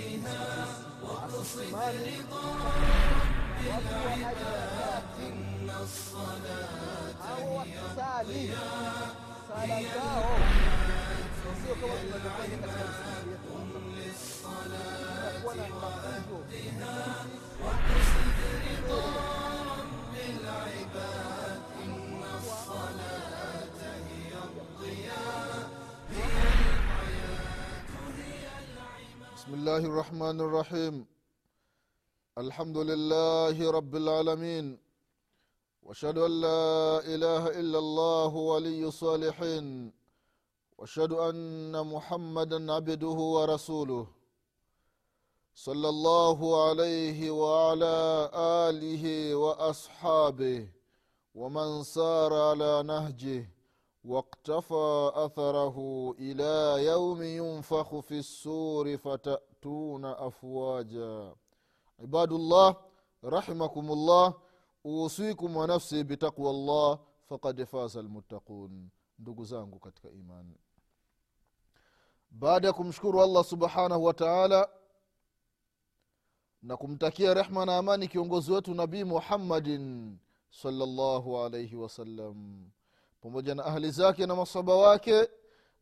Imani watu wa ibadati hao wakisali sala zao sio kama tunavyofanya katika misikiti yetu inakuwa na mafunzo بسم الله الرحمن الرحيم الحمد لله رب العالمين واشهد ان لا اله الا الله ولي الصالحين واشهد ان محمدا عبده ورسوله صلى الله عليه وعلى اله واصحابه ومن سار على نهجه واقتفى اثره الى يوم ينفخ في السور فتاتون افواجا عباد الله رحمكم الله اوصيكم ونفسي بتقوى الله فقد فاز المتقون ndugu zangu katika imani baada ya kumshukuru allah subhanahu wa taala na kumtakia rehma na amani kiongozi wetu nabii muhammadin salllahu alaihi wasallam pamoja na ahli zake na masaba wake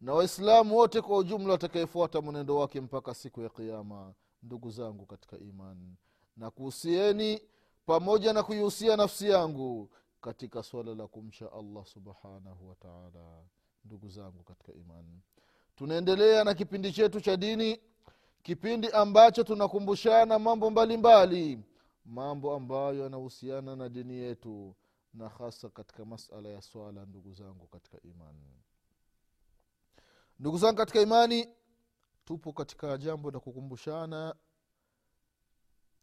na waislamu wote kwa ujumla watakayefuata mwenendo wake mpaka siku ya kiama ndugu zangu katika imani na kuhusieni pamoja na kuihusia nafsi yangu katika swala la kumcha allah subhanahu wataala ndugu zangu katika imani tunaendelea na kipindi chetu cha dini kipindi ambacho tunakumbushana mambo mbalimbali mbali. mambo ambayo yanahusiana na dini yetu na hasa katika masala ya swala ndugu zangu katika imani. Ndugu zangu katika imani tupo katika jambo la kukumbushana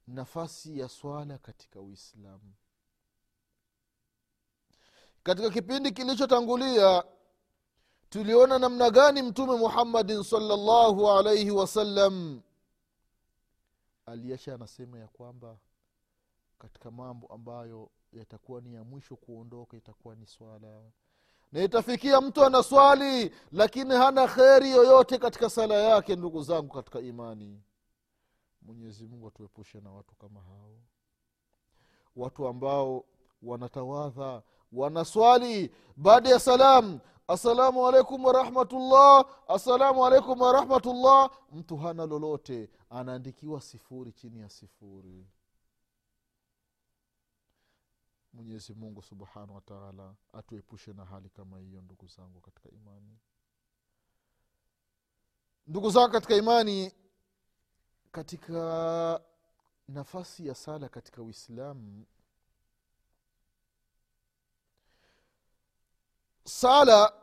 nafasi ya swala katika uislamu. Katika kipindi kilichotangulia tuliona namna gani mtume muhammadin salllahu alaihi wasallam aliacha anasema ya kwamba katika mambo ambayo yatakuwa ni ya mwisho kuondoka itakuwa ni swala. Na itafikia mtu ana swali lakini hana kheri yoyote katika sala yake ndugu zangu katika imani. Mwenyezi mungu atuepushe na watu kama hao. Watu ambao wanatawadha wanaswali baada ya salam. Assalamu alaikum warahmatullah assalamu alaikum warahmatullah mtu hana lolote anaandikiwa sifuri chini ya sifuri mwenyezi mungu subhanahu wataala atuepushe na hali kama hiyo ndugu zangu katika imani. Ndugu zangu katika imani katika nafasi ya sala katika uislamu sala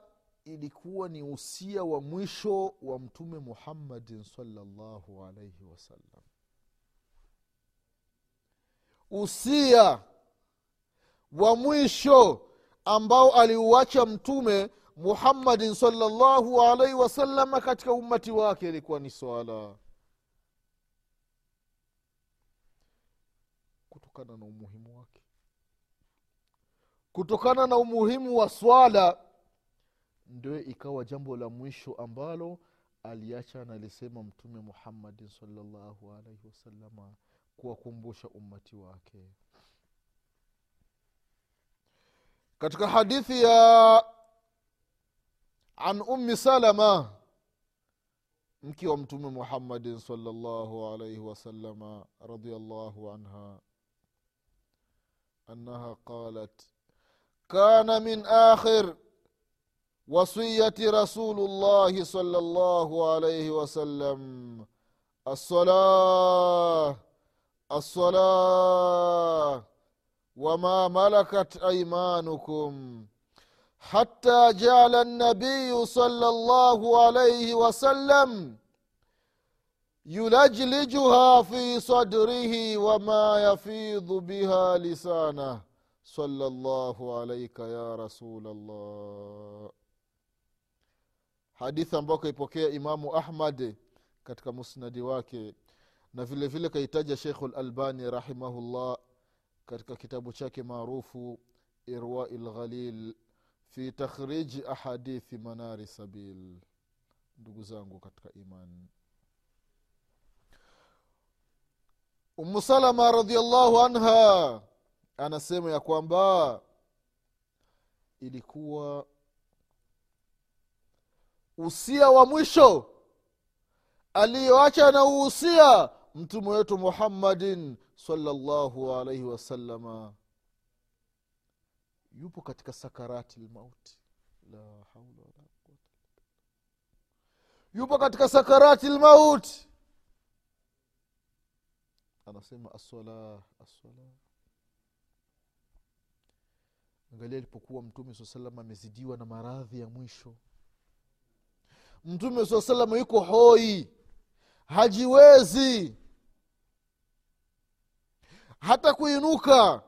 ilikuwa ni usia wa mwisho wa mtume muhammadin salllahu alaihi wasallam usia wa mwisho ambao aliuacha mtume muhammadin salllahu alaihi wasalama katika ummati wake ilikuwa ni swala. Kutokana na umuhimu wake. Kutokana na umuhimu wa swala ndio ikawa jambo la mwisho ambalo aliacha nalisema mtume muhammadin salllahu alaihi wasalama kuwakumbusha ummati wake katika hadithi ya an ummi salama mke wa mtume muhammadin salllahu alaihi wasalama radiallahu anha annaha qalat كان من آخر وصية رسول الله صلى الله عليه وسلم الصلاة الصلاة وما ملكت أيمانكم حتى جعل النبي صلى الله عليه وسلم يلجلجها في صدره وما يفيض بها لسانه صلى الله عليك يا رسول الله hadithi ambayo kaipokea imamu ahmad katika musnadi wake na vile vile kaitaja sheikhu lalbani rahimahullah katika kitabu chake maarufu irwai lghalil fi takhriji ahadithi manari sabil. Ndugu zangu katika imani umu salama radiallahu anha anasema ya kwamba ilikuwa usia wa mwisho aliyoacha na uusia mtume wetu muhammadin salllahu alaihi wasalama yupo katika sakarati lmauti la haula wala quwata yupo katika sakarati lmauti anasema assala assala angalia alipokuwa mtume saa salam amezidiwa na maradhi ya mwisho. Mtume saa salam yuko hoi hajiwezi hata kuinuka.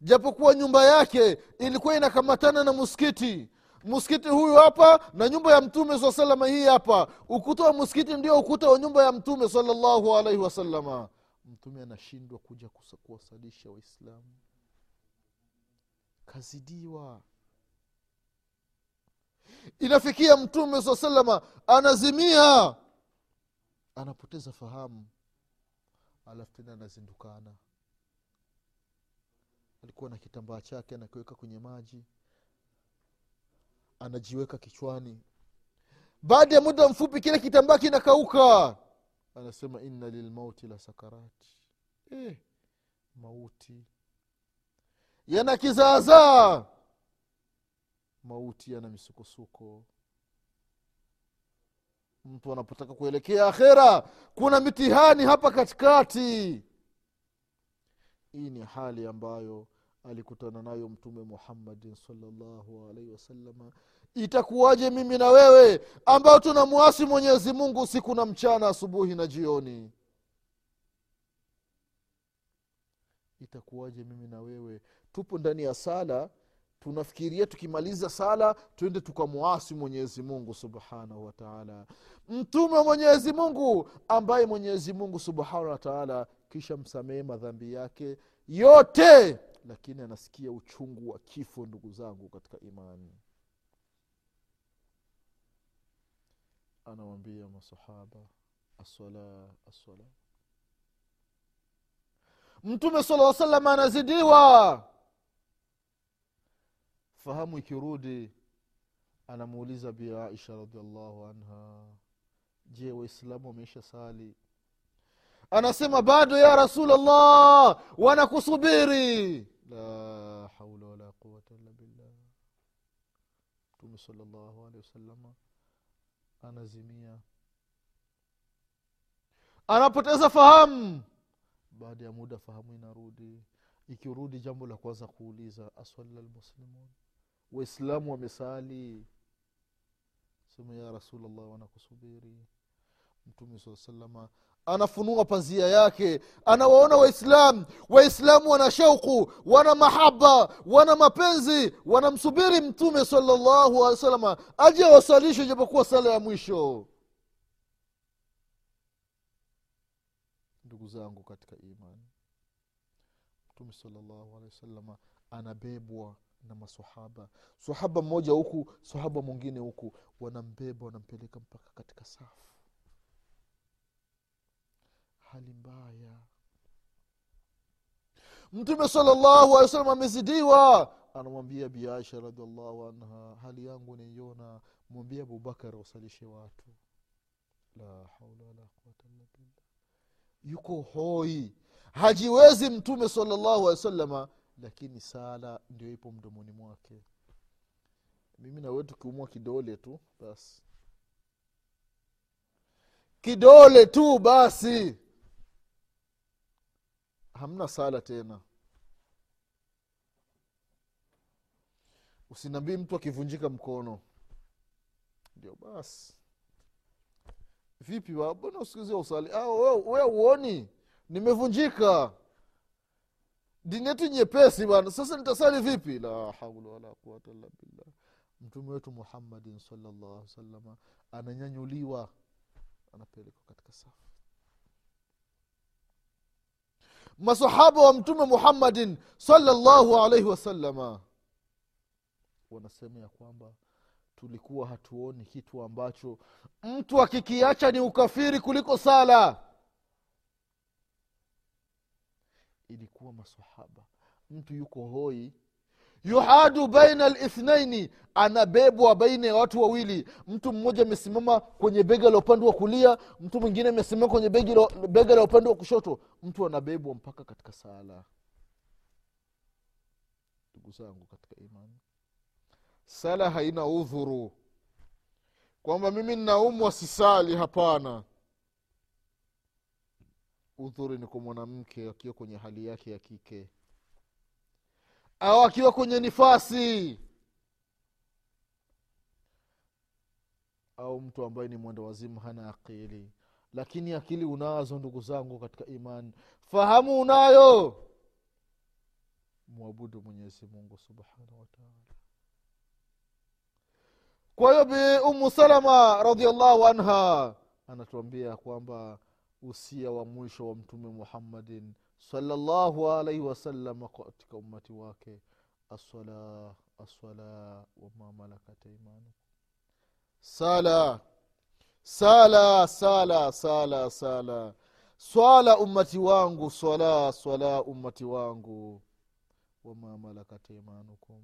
Japokuwa nyumba yake ilikuwa inakamatana na muskiti. Muskiti huyu hapa na nyumba ya mtume saa salama hii hapa. Ukuta wa muskiti ndio ukuta wa nyumba ya mtume salallahu alaihi wasalama mtume anashindwa kuja kuwasalisha waislamu. Kazidiwa. Inafikia mtume saa salama anazimia. Anapoteza fahamu alafu tena anazindukana. Alikuwa na kitambaa chake anakiweka kwenye maji. Anajiweka kichwani. Baada ya muda mfupi kile kitambaa kinakauka. Anasema inna lilmauti la sakarati eh, mauti. Yana kizaazaa. Mauti yana misukosuko mtu anapotaka kuelekea akhera. Kuna mitihani hapa katikati. Hii ni hali ambayo alikutana nayo mtume muhammadin salllahu alaihi wasalama itakuwaje mimi na wewe ambao tunamwasi mwenyezi mungu usiku na mchana asubuhi na jioni? Itakuwaje mimi na wewe? Tupo ndani ya sala tunafikiria tukimaliza sala twende tukamwasi mwenyezi mungu subhanahu wataala mtume wa mwenyezi mungu ambaye mwenyezi mungu subhanahu wataala kisha msamehe madhambi yake yote lakini anasikia uchungu wa kifo ndugu zangu katika imani. Anawambia masahaba asala assala. Mtume sala salam anazidiwa fahamu ikirudi anamuuliza bi aisha radiallahu anha je waislamu wameisha sali? Anasema bado ya rasulllah wanakusubiri. La haula wala quwata illa billah. Mtume salllahu alehi wasalama anazimia. Anapoteza fahamu. Baada ya muda fahamu inarudi. Ikirudi jambo la kwanza kuuliza aswalla lmuslimun waislamu wamesali. Sema ya rasulllah wanakusubiri. Mtume saa salama anafunua pazia yake anawaona waislam. Waislamu wana shauku wana mahaba wana mapenzi wanamsubiri mtume salllahu alehi salama aje awasalishe ijapokuwa sala ya mwisho. Ndugu zangu katika imani mtume salllahu alehi wasalama anabebwa na masahaba sahaba mmoja huku sahaba mwingine huku. Wanambeba wanampeleka mpaka katika safu. Hali mbaya. Mtume salllahu alehi wasallam amezidiwa. Anamwambia biaisha radiallahu anha hali yangu naiona. Mwambie abubakar wasalishe watu. La haula wala quwata illa billah. Yuko hoi. Hajiwezi mtume salllahu alehi wasalama lakini sala ndio ipo mdomoni mwake. Mimi nawe tukiumwa kidole tu basi. Kidole tu basi. Hamna sala tena. Usinabii mtu akivunjika mkono. Ndio basi. Vipi wa- mbona usikizia usali ah, we uoni nimevunjika dini yetu nyepesi bana sasa nitasali vipi? La haula wala quwata illa billah. Mtume wetu muhammadin salllah salama ananyanyuliwa. Anapelekwa katika safu. Masahaba wa mtume muhammadin salllahu alaihi wasalama wanasema ya kwamba tulikuwa hatuoni kitu ambacho mtu akikiacha ni ukafiri kuliko sala ilikuwa masahaba mtu yuko hoi. Yuhadu baina lithnaini anabebwa baina ya watu wawili. Mtu mmoja amesimama kwenye bega la upande wa kulia mtu mwingine amesimama kwenye bega la upande wa kushoto. Mtu anabebwa mpaka katika sala. Ndugu zangu katika imani sala haina udhuru. Kwamba mimi ninaumwa sisali hapana udhuri ni kwa mwanamke akiwa kwenye hali yake ya kike. Au akiwa kwenye nifasi. Au mtu ambaye ni mwenda wazimu hana akili. Lakini akili unazo ndugu zangu katika imani. Fahamu unayo. Mwabudu mwenyezi mungu subhanahu wataala kwa hiyo bi umu salama radiallahu anha anatuambia kwamba usia wa mwisho wa mtume muhammadin salllahu alaihi wasalama katika ummati wake. Aswala assala wama malakat aimanukum sala sala sala sala sala. Swala ummati wangu swala swala ummati wangu. Wama malakat aimanukum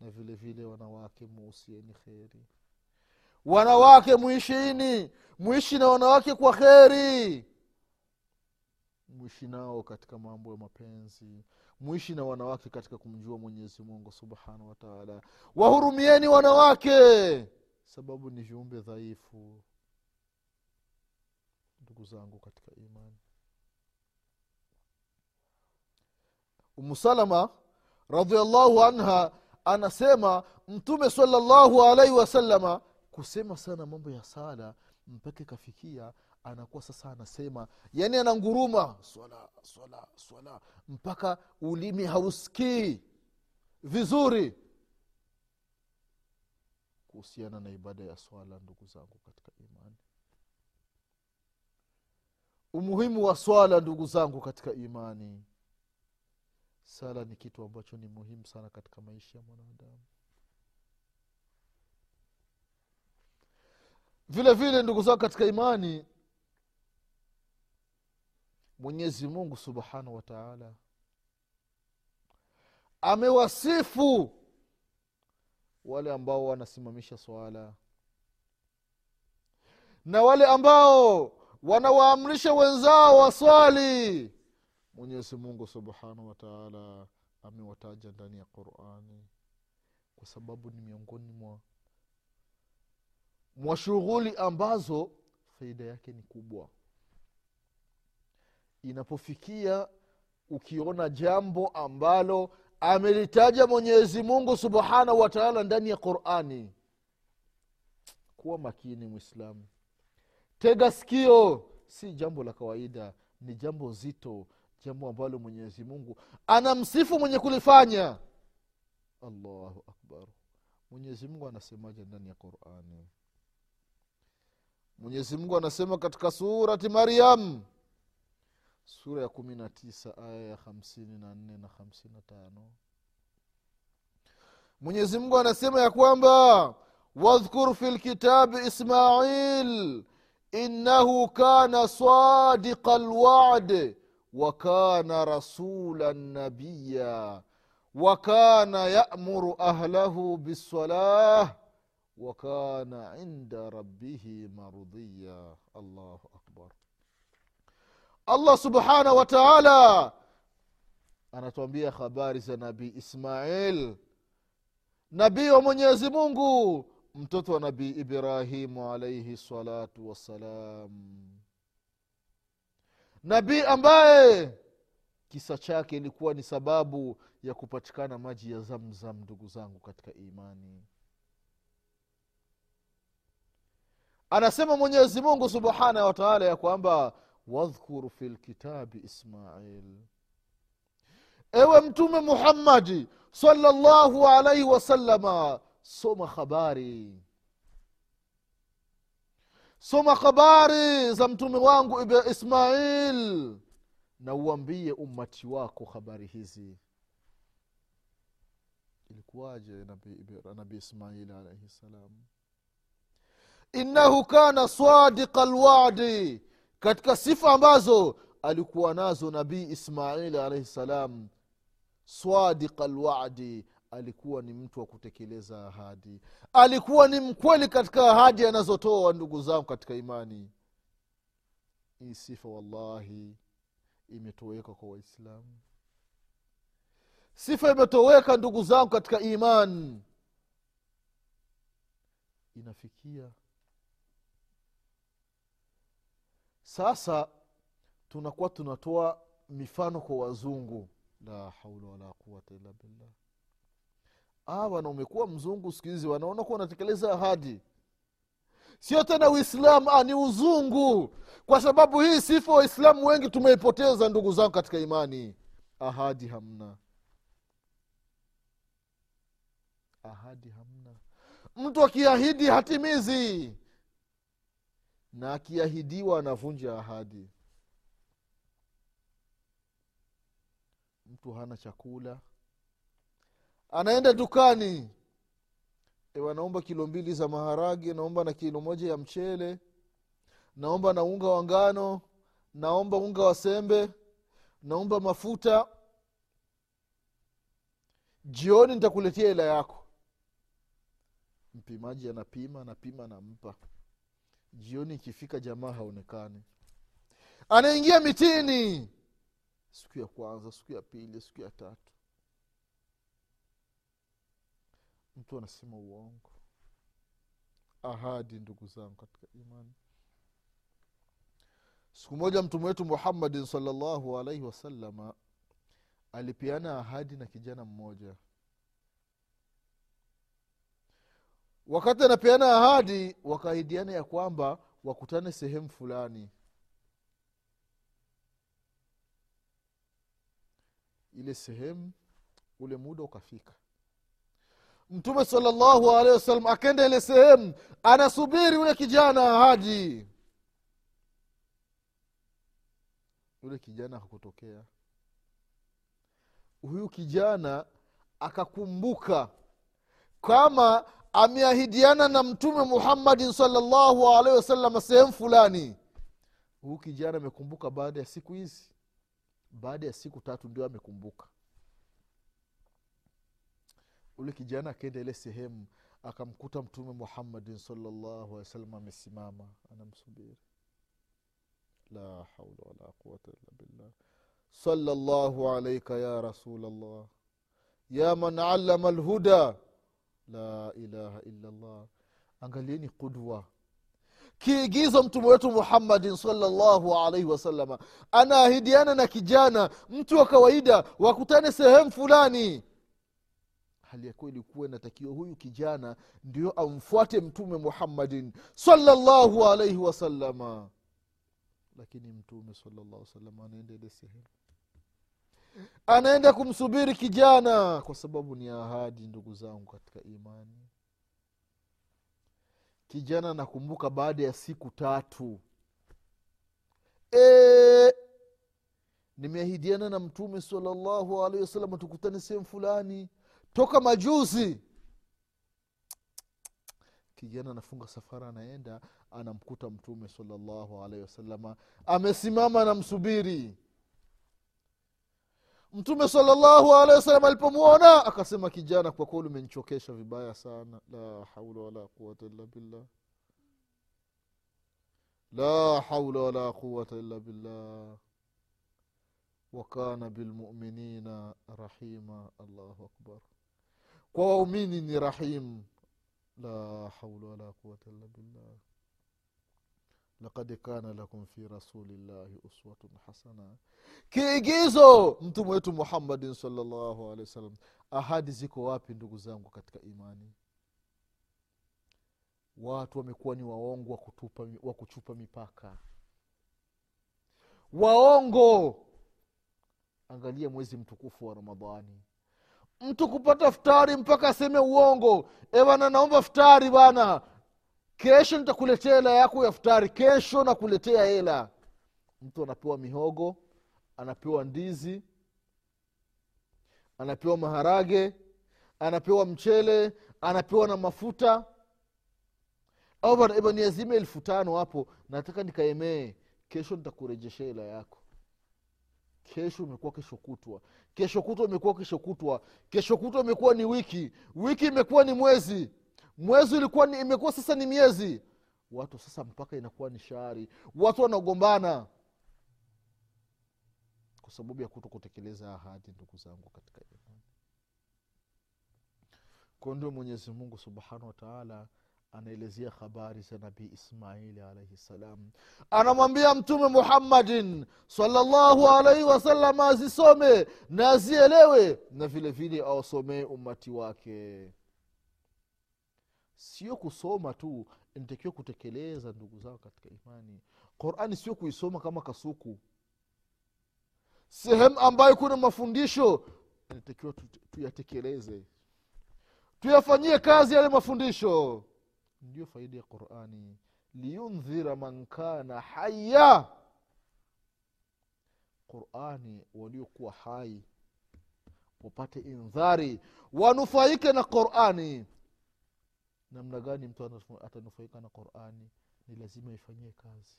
na vile vile wanawake muusieni kheri wanawake mwishini mwishi na wanawake kwa kheri. Mwishi nao katika mambo ya mapenzi mwishi na wanawake katika kumjua mwenyezi mungu subhanahu wataala wahurumieni wanawake sababu ni viumbe dhaifu. Ndugu zangu katika imani. Umusalama radiallahu anha anasema mtume salallahu alaihi wasalama kusema sana mambo ya sala mpaka ikafikia anakuwa sasa anasema yani ananguruma. Swala swala swala. Mpaka ulimi hausikii. Vizuri. Kuhusiana na ibada ya swala ndugu zangu katika imani. Umuhimu wa swala ndugu zangu katika imani. Sala ni kitu ambacho ni muhimu sana katika maisha ya mwanadamu vile vile ndugu zao katika imani mwenyezi mungu subhanahu wa taala amewasifu wale ambao wanasimamisha swala na wale ambao wanawaamrisha wenzao waswali. Mwenyezi mungu subhanahu wa taala amewataja ndani ya qurani kwa sababu ni miongoni mwa mwa shughuli ambazo faida yake ni kubwa. Inapofikia ukiona jambo ambalo amelitaja mwenyezi mungu subhanahu wataala ndani ya qurani kuwa makini mwislamu tega sikio si jambo la kawaida ni jambo zito jambo ambalo mwenyezi mungu anamsifu mwenye kulifanya. Allahu akbar. Mwenyezi mungu anasemaje ndani ya qurani mwenyezi mungu anasema katika surati maryam sura ya kumi na tisa aya ya hamsini na nne na hamsini na tano. Mwenyezi mungu anasema ya kwamba wadhkur fi lkitabi ismail innahu kana sadiqa lwadi wakana rasulan nabiya wakana yamuru ahlahu bisalah وكان عند ربه مرضيا الله اكبر allah subhanahu wa taala anatuambia habari za nabii ismail nabii wa mwenyezi mungu mtoto wa nabii ibrahimu alaihi salatu wassalam nabii ambaye kisa chake ilikuwa ni sababu ya kupatikana maji ya zamzam ndugu zangu katika imani Anasema mwenyezi mungu subhanahu wataala ya kwamba wadhkur fi lkitabi ismail. Ewe mtume muhammadi salllahu alaihi wasalama soma habari soma habari za mtume wangu ismail na uambie ummati wako habari hizi. Ilikuwaje nabii nabi ismail alaihi salam innahu kana sadiqa lwadi katika sifa ambazo alikuwa nazo nabii ismaili alaihi salam sadiqa lwadi alikuwa ni mtu wa kutekeleza ahadi. Alikuwa ni mkweli katika ahadi anazotoa ndugu zangu katika imani. Hii sifa wallahi imetoweka kwa waislamu. Sifa imetoweka ndugu zangu katika imani inafikia sasa tunakuwa tunatoa mifano kwa wazungu. La haula wala quwata illa billah. Ah, wana umekuwa mzungu siku hizi wanaona kuwa unatekeleza ahadi. Sio tena uislamu ah, ni uzungu. Kwa sababu hii sifa waislamu wengi tumeipoteza ndugu zangu katika imani. Ahadi hamna. Ahadi hamna. Mtu akiahidi hatimizi na akiahidiwa anavunja ahadi. Mtu hana chakula. Anaenda dukani. Ewa naomba kilo mbili za maharage naomba na kilo moja ya mchele naomba na unga wa ngano naomba unga wa sembe naomba mafuta. Jioni nitakuletea hela yako. Mpimaji anapima anapima anampa jioni ikifika jamaa haonekani. Anaingia mitini. Siku ya kwanza siku ya pili siku ya tatu. Mtu anasema uongo. Ahadi ndugu zangu katika imani. Siku moja mtume wetu muhammadin salllahu alaihi wasalama alipeana ahadi na kijana mmoja wakati anapeana ahadi wakaahidiana ya kwamba wakutane sehemu fulani. Ile sehemu ule muda ukafika. Mtume salllahu alehi wasallam akenda ile sehemu anasubiri ule kijana ahadi. Yule kijana hakutokea. Huyu kijana akakumbuka kama ameahidiana na mtume muhammadin salllahu alaihi wasalama sehemu fulani. Huu kijana amekumbuka baada ya siku hizi baada ya siku tatu ndio amekumbuka. Ule kijana akaenda ile sehemu akamkuta mtume muhammadin salllahu alehi wasalam amesimama anamsubiri. La haula wala quwata illa billah. Salllahu alaika ya rasulllah ya man allama lhuda la ilaha illallah. Angalieni qudwa. Kiigizo mtume wetu muhammadin salllahu alaihi wasalama anaahidiana na kijana mtu wa kawaida wakutane sehemu fulani. Hali ya kweli kuwa inatakiwa huyu kijana ndio amfuate mtume muhammadin salllahu alaihi wasalama lakini mtume salllah salama anaenda sehemu anaenda kumsubiri kijana kwa sababu ni ahadi ndugu zangu katika imani. Kijana nakumbuka baada ya siku tatu. E, nimeahidiana na mtume salallahu alaihi wasallam tukutane sehemu fulani. Toka majuzi. Kijana anafunga safara anaenda anamkuta mtume salallahu alaihi wasalama amesimama anamsubiri mtume salllahu alehi wasalam alipomwona akasema kijana kwa kweli umenichokesha vibaya sana. La haula wala quwata illa billah. La haula wala quwata illa billah. Wakana bilmuminina rahima. Allahu akbar. Kwa waumini ni rahim. La haula wala quwata illa billah lakad kana lakum fi rasulillahi uswatun hasana. Kiigizo mtume wetu muhammadin salllahu alehi wasallam. Ahadi ziko wapi ndugu zangu katika imani? Watu wamekuwa ni waongo wa, wa kuchupa mipaka. Waongo! Angalia mwezi mtukufu wa ramadhani. Mtu kupata futari mpaka aseme uongo. Ewana naomba futari bana kesho nitakuletea hela yako ya futari. Kesho nakuletea hela. Mtu anapewa mihogo anapewa ndizi anapewa maharage anapewa mchele anapewa na mafuta. Niazime elfu tano hapo. Nataka nikaemee. Kesho nitakurejesha hela yako. Kesho imekuwa kesho kutwa. Kesho kutwa imekuwa kesho kutwa. Kesho kutwa imekuwa ni wiki. Wiki imekuwa ni mwezi mwezi ulikuwa imekuwa sasa ni miezi. Watu sasa mpaka inakuwa ni shari. Watu wanagombana kwa sababu ya kuto kutekeleza ahadi ndugu zangu katika imani. Kwa ndio mwenyezi mungu subhanahu wataala anaelezea habari za nabii ismaili alaihi ssalam anamwambia mtume muhammadin salllahu alaihi wasallam azisome na azielewe na vile vile awasomee ummati wake sio kusoma tu inatakiwa kutekeleza ndugu zao katika imani. Qurani sio kuisoma kama kasuku. Sehemu ambayo kuna mafundisho inatakiwa tuyatekeleze. Tuyafanyie kazi yale mafundisho. Ndiyo faida ya qurani. Liyundhira man kana haya qurani waliokuwa hai wapate indhari wanufaike na qurani namna gani mtu atanufaika na qurani? Ni lazima ifanyie kazi.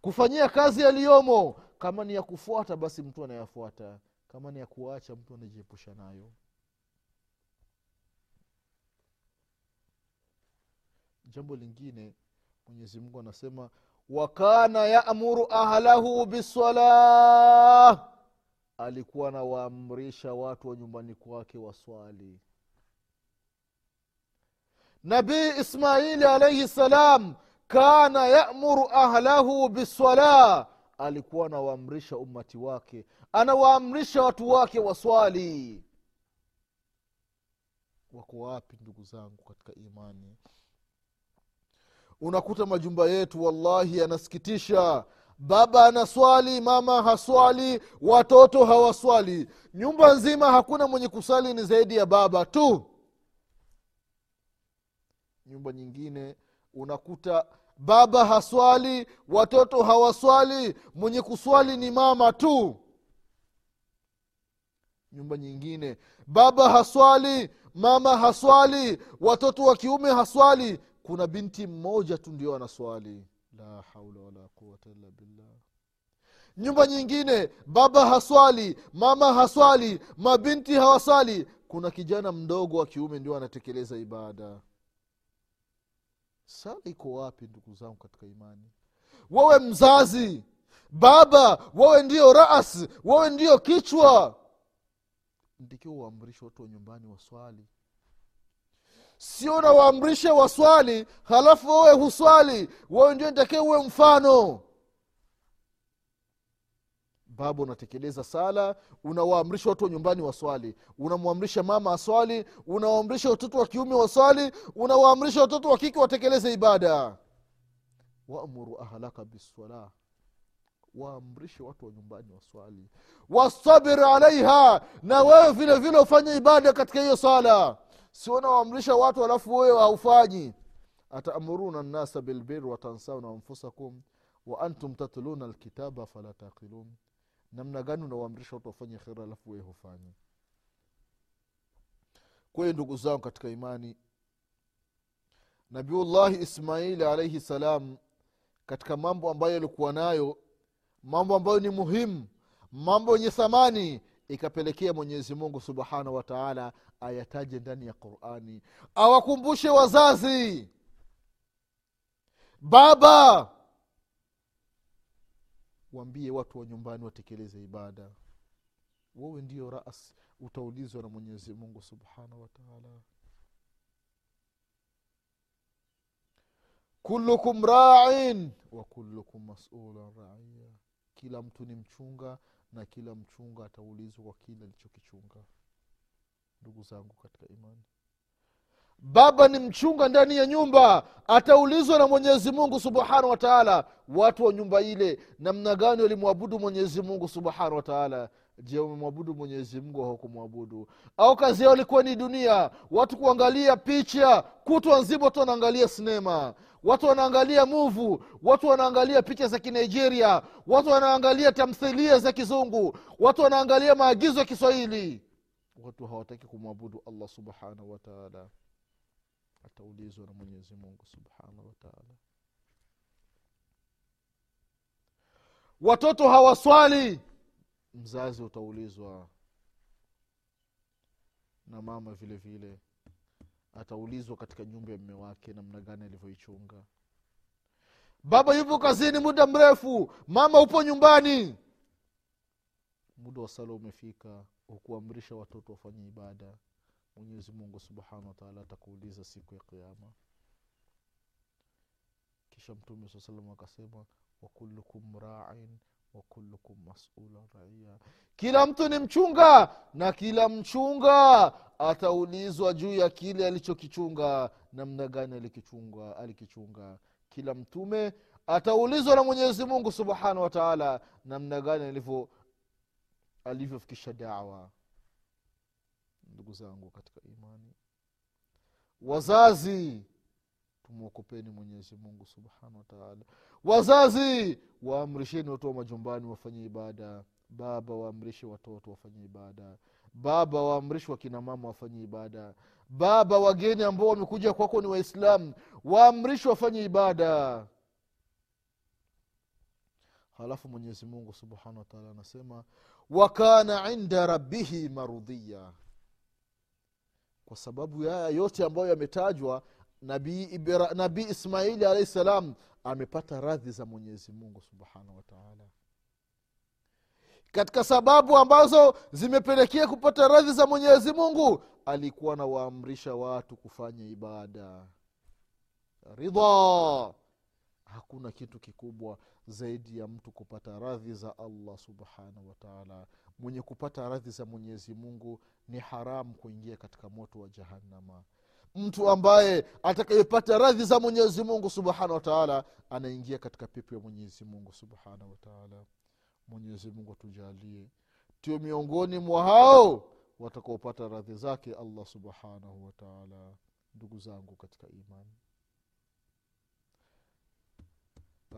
Kufanyia kazi yaliyomo kama ni ya kufuata basi mtu anayafuata. Kama ni ya kuacha mtu anajiepusha nayo. Jambo lingine mwenyezi mungu anasema wakana yamuru ahlahu bisalah alikuwa anawaamrisha watu wa nyumbani kwake waswali nabii ismaili alaihi ssalam kana yamuru ahlahu bisalah alikuwa anawaamrisha ummati wake anawaamrisha watu wake waswali. Wako wapi ndugu zangu katika imani? Unakuta majumba yetu wallahi yanasikitisha. Baba anaswali mama haswali watoto hawaswali. Nyumba nzima hakuna mwenye kusali ni zaidi ya baba tu nyumba nyingine unakuta baba haswali watoto hawaswali mwenye kuswali ni mama tu. Nyumba nyingine baba haswali mama haswali watoto wa kiume haswali. Kuna binti mmoja tu ndio anaswali. La haula wala quwata illa billah. Nyumba nyingine baba haswali mama haswali mabinti hawaswali. Kuna kijana mdogo wa kiume ndio anatekeleza ibada sala iko wapi ndugu zangu katika imani? Wewe mzazi baba wewe ndio ras wewe ndio kichwa. Ndikiwa waamrishe watu wa nyumbani waswali. Sio nawaamrishe waswali halafu wewe huswali. Wewe ndio ntakie uwe mfano baba unatekeleza sala unawaamrisha watu wa nyumbani waswali. Unamwamrisha mama aswali unawaamrisha watoto wa kiume waswali unawaamrisha watoto wa kike watekeleze ibada. Waamuru ahlaka biswala waamrishe watu wa nyumbani waswali. Wastabir alaiha na wewe vile vile ufanye ibada katika hiyo sala. Sio nawaamrisha watu alafu wewe haufanyi. Ataamuruna nnasa bilbir watansauna anfusakum wa antum tatluna alkitaba fala taqilun namna gani unawaamrisha watu wafanye kheri alafu wewe hufanyi kweli ndugu zangu katika imani nabiullahi ismaili alaihi salam katika mambo ambayo alikuwa nayo mambo ambayo ni muhimu mambo yenye thamani ikapelekea mwenyezi mungu subhanahu wataala ayataje ndani ya qurani. Awakumbushe wazazi baba waambie watu wa nyumbani watekeleze ibada. Wewe ndio ras utaulizwa na mwenyezi mungu subhanahu wataala kullukum rain wa kullukum masulan raia kila mtu ni mchunga na kila mchunga ataulizwa kwa kile alichokichunga. Ndugu zangu katika imani baba ni mchunga ndani ya nyumba. Ataulizwa na mwenyezi mungu subhanahu wa taala watu wa nyumba ile namna gani walimwabudu mwenyezi mungu subhanahu wa taala? Je wamemwabudu mwenyezi mungu hawakumwabudu? Au kazi yao ilikuwa ni dunia. Watu kuangalia picha kutwa nzima watu wanaangalia sinema. Watu wanaangalia muvu watu wanaangalia picha za kinigeria watu wanaangalia tamthilia za kizungu. Watu wanaangalia maagizo ya kiswahili. Watu hawataki kumwabudu allah subhanahu wa taala ataulizwa na mwenyezi mungu subhanahu wataala watoto hawaswali. Mzazi utaulizwa na mama vile vile. Ataulizwa katika nyumba ya mme wake namna gani alivyoichunga. Baba yupo kazini muda mrefu. Mama upo nyumbani. Muda wa sala umefika hukuamrisha watoto wafanye ibada mwenyezi mungu subhanahu wataala atakuuliza siku ya kiama kisha mtume saa salam akasema wakulukum rain wakulukum masula raia kila mtu ni mchunga na kila mchunga ataulizwa juu ya kile alichokichunga namna gani alikichunga alikichunga. Kila mtume ataulizwa na mwenyezi mungu subhanahu wataala namna gani alivyofikisha dawa ndugu zangu katika imani. Wazazi tumwokopeni mwenyezi mungu subhanahu wataala wazazi waamrisheni watu wa majumbani wafanye ibada. Baba waamrishe watoto wafanye ibada. Baba waamrishi wakinamama wafanye ibada. Baba wageni ambao wamekuja kwako ni waislamu waamrishi wafanye ibada. Halafu mwenyezi mungu subhanahu wataala anasema wakana inda rabbihi marudhiya kwa sababu haya yote ambayo yametajwa nabii nabi ismaili alahi salam amepata radhi za mwenyezi mungu subhanahu wataala katika sababu ambazo zimepelekea kupata radhi za mwenyezi mungu alikuwa anawaamrisha watu kufanya ibada. Ridha hakuna kitu kikubwa zaidi ya mtu kupata radhi za allah subhanahu wataala mwenye kupata radhi za mwenyezi mungu ni haramu kuingia katika moto wa jahannama. Mtu ambaye atakayepata radhi za mwenyezi mungu subhanahu wataala anaingia katika pepo ya mwenyezi mungu subhanahu wataala mwenyezi mungu atujalie tio miongoni mwa hao watakaopata radhi zake allah subhanahu wataala ndugu zangu katika imani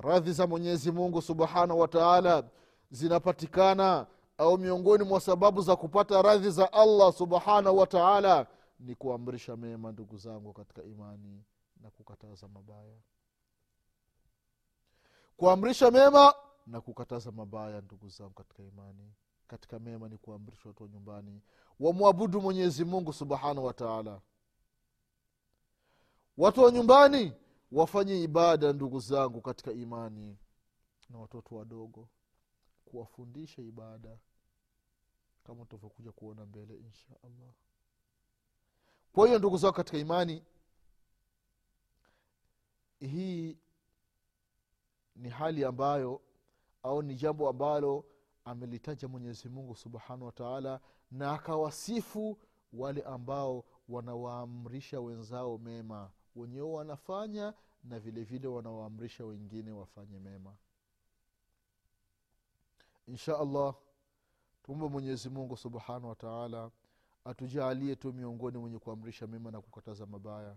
radhi za mwenyezi mungu subhanahu wataala zinapatikana au miongoni mwa sababu za kupata radhi za allah subhanahu wataala ni kuamrisha mema ndugu zangu katika imani na kukataza mabaya. Kuamrisha mema na kukataza mabaya ndugu zangu katika imani. Katika mema ni kuamrisha watu wa nyumbani. Wamwabudu mwenyezi mungu subhanahu wataala watu wa nyumbani wafanye ibada ndugu zangu katika imani na watoto wadogo. Kuwafundisha ibada kama tutavyokuja kuona mbele insha allah kwa hiyo ndugu zangu katika imani hii ni hali ambayo au ni jambo ambalo amelitaja mwenyezi mungu subhanahu wataala na akawasifu wale ambao wanawaamrisha wenzao mema wenyewe wanafanya na vile vile wanawaamrisha wengine wafanye mema. Insha allah tuombe mwenyezi subhanahu wataala atujaalie tu miongoni mwenye kuamrisha mema na kukataza mabaya.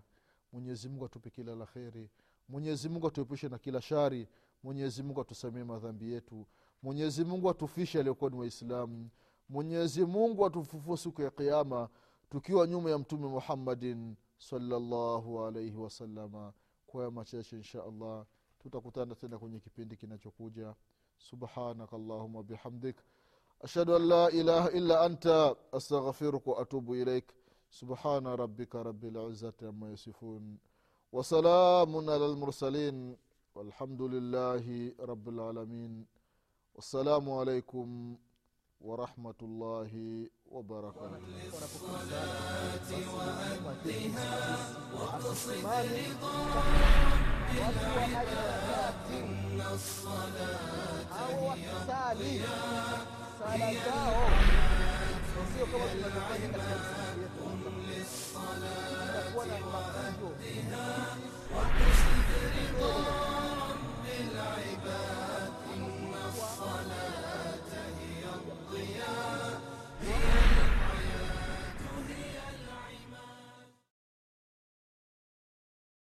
Mwenyezi atupe kila la kheri. Mwenyezi atuepushe na kila shari. Mwenyezi mungu atusamie madhambi yetu. Mwenyezi atufishe aliokuwa ni waislamu. Mwenyezi mungu siku ya kiama tukiwa nyuma ya mtume muhammadin صلى الله عليه وسلم كما تشاء ان شاء الله تتكوتانا تنا كني كبند كنا تشكوجا سبحانك اللهم وبحمدك اشهد ان لا اله الا انت استغفرك واتوب اليك سبحان ربك رب العزه عما يصفون وسلام على المرسلين والحمد لله رب العالمين والسلام عليكم ورحمة الله وبركاته. وللصلاة وأدها واقصد رضا رب العباد إن الصلاة هي الضياء هي الحياة قم للصلاة وأدها واقصد رضا رب العباد